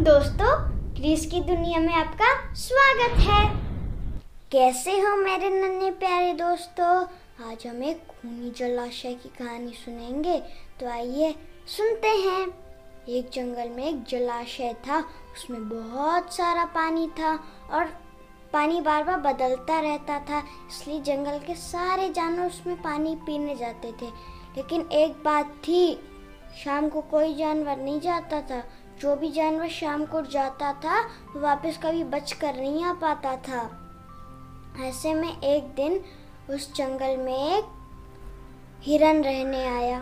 दोस्तों क्रिस की दुनिया में आपका स्वागत है। कैसे हो मेरे नन्हे प्यारे दोस्तों? आज हम एक खूनी जलाशय की कहानी सुनेंगे। तो आइए सुनते हैं। एक जंगल में एक जलाशय था, उसमें बहुत सारा पानी था और पानी बार बार बदलता रहता था, इसलिए जंगल के सारे जानवर उसमें पानी पीने जाते थे। लेकिन एक बात थी, शाम को कोई जानवर नहीं जाता था। जो भी जानवर शाम को जाता था, वापस कभी बच कर नहीं आ पाता था। ऐसे में एक दिन उस जंगल में एक हिरन रहने आया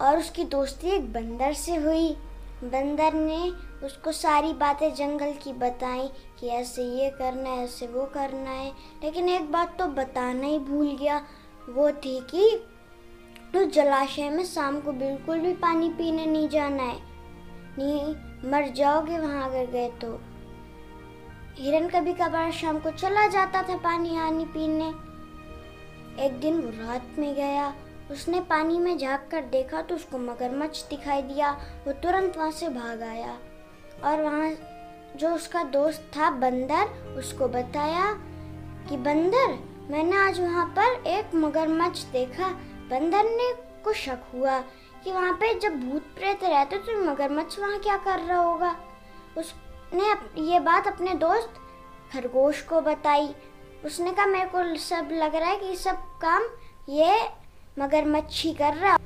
और उसकी दोस्ती एक बंदर से हुई। बंदर ने उसको सारी बातें जंगल की बताई कि ऐसे ये करना है, ऐसे वो करना है, लेकिन एक बात तो बताना ही भूल गया। वो थी कि उस तो जलाशय में शाम को बिल्कुल भी पानी पीने नहीं जाना है। नहीं मर जाओगे वहाँ अगर गए तो। हिरन कभी कभार शाम को चला जाता था पानी आनी पीने। एक दिन वो रात में गया, उसने पानी में झाँक कर देखा तो उसको मगरमच्छ दिखाई दिया, वो तुरंत वहाँ से भाग आया। और वहाँ जो उसका दोस्त था बंदर, उसको बताया कि बंदर, मैंने आज वहाँ पर एक मगरमच्छ देखा, बंदर ने को शक हुआ। कि वहाँ पे जब भूत प्रेत रहते तो मगरमच्छ वहाँ क्या कर रहा होगा? उसने ये बात अपने दोस्त खरगोश को बताई। उसने कहा, मेरे को सब लग रहा है कि सब काम ये मगरमच्छ ही कर रहा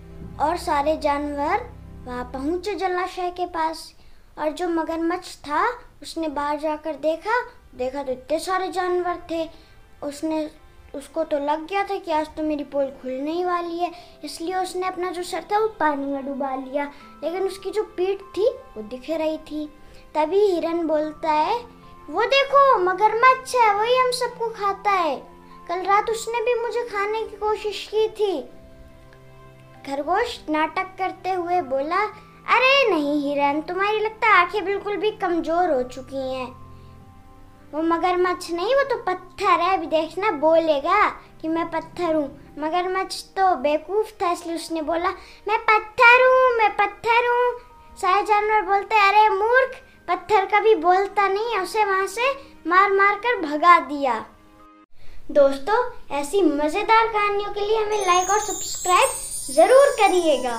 और सारे जानवर वहाँ पहुँचे जलाशय के पास। और जो मगरमच्छ था, उसने बाहर जाकर देखा। देखा तो इतने सारे जानवर थे। उसने उसको तो लग गया था कि आज तो मेरी पोल खुलने ही वाली है, इसलिए उसने अपना जो सर था वो पानी में डुबा लिया। लेकिन उसकी जो पीठ थी, वो दिख रही थी। तभी हिरन बोलता है, वो देखो, मगरमच्छ है, वही हम सबको खाता है। कल रात उसने भी मुझे खाने की कोशिश की थी। खरगोश नाटक करते हुए बोला, अरे नहीं हिरन, तुम्हारी लगता आँखें बिल्कुल भी कमज़ोर हो चुकी हैं। वो मगरमच्छ नहीं, वो तो पत्थर है। अभी देखना, बोलेगा कि मैं पत्थर हूँ। मगरमच्छ तो बेवकूफ़ था, इसलिए उसने बोला, मैं पत्थर हूँ, मैं पत्थर हूँ। सारे जानवर बोलते, अरे मूर्ख, पत्थर कभी बोलता नहीं है। उसे वहाँ से मार मार कर भगा दिया। दोस्तों, ऐसी मज़ेदार कहानियों के लिए हमें लाइक और सब्सक्राइब ज़रूर करिएगा।